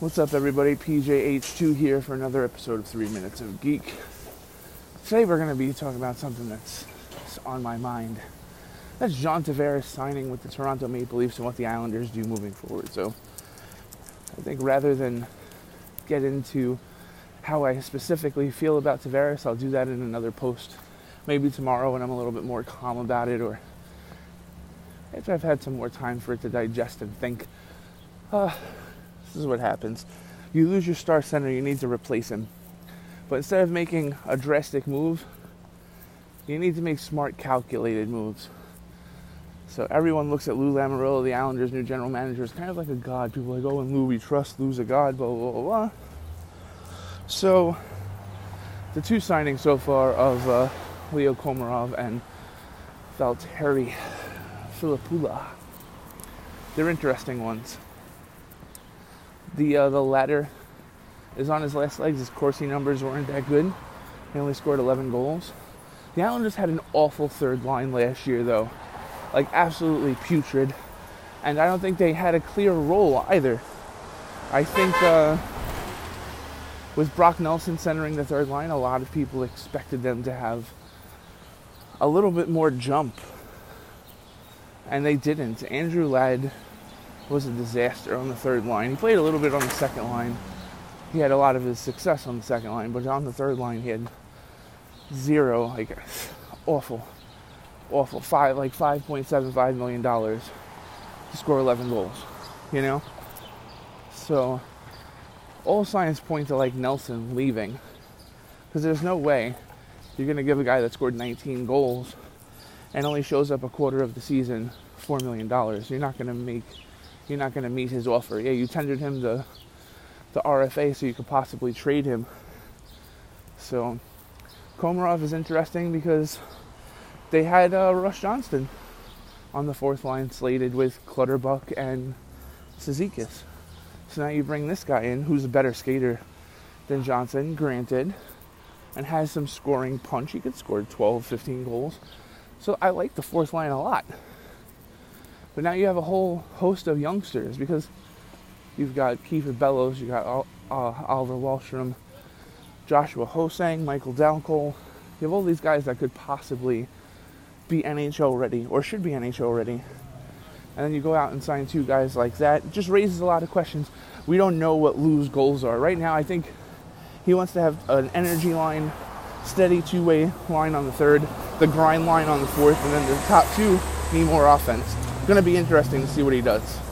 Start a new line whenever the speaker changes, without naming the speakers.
What's up, everybody? PJH2 here for another episode of Three Minutes of Geek. Today, we're going to be talking about something that's, on my mind. That's John Tavares signing with the Toronto Maple Leafs and what the Islanders do moving forward. So, I think rather than get into how I specifically feel about Tavares, I'll do that in another post. Maybe tomorrow when I'm a little bit more calm about it, or after I've had some more time for it to digest and think. Uh, this is what happens. You lose your star center, you need to replace him. But instead of making a drastic move, you need to make smart, calculated moves. So everyone looks at Lou Lamoriello, the Islanders' new general manager, as kind of like a god. People are like, oh, and Lou, we trust Lou's a god, blah, blah, blah, blah. So the two signings so far of uh, Leo Komarov and Valtteri Filppula, they're interesting ones. The uh, the latter is on his last legs. His Corsi numbers weren't that good. He only scored 11 goals. The Islanders had an awful third line last year, though, like absolutely putrid, and I don't think they had a clear role either. I think uh, with Brock Nelson centering the third line, a lot of people expected them to have a little bit more jump, and they didn't. Andrew Ladd was a disaster on the third line. He played a little bit on the second line. He had a lot of his success on the second line, but on the third line he had zero, like awful, awful five, like five point seven five million dollars to score eleven goals. You know, so all signs point to like Nelson leaving because there's no way you're gonna give a guy that scored 19 goals and only shows up a quarter of the season four million dollars. You're not gonna make you're not going to meet his offer. Yeah, you tendered him the the RFA so you could possibly trade him. So Komarov is interesting because they had uh, Ross Johnston on the fourth line slated with Clutterbuck and Cizikas. So now you bring this guy in who's a better skater than Johnston, granted, and has some scoring punch. He could score 12, 15 goals. So I like the fourth line a lot. But now you have a whole host of youngsters because you've got Kiefer Bellows, you've got uh, Oliver Wahlstrom, Joshua Ho-Sang, Michael Dal You have all these guys that could possibly be NHL ready or should be NHL ready. And then you go out and sign two guys like that. It just raises a lot of questions. We don't know what Lou's goals are. Right now, I think he wants to have an energy line, steady two way line on the third, the grind line on the fourth, and then the top two need more offense going to be interesting to see what he does.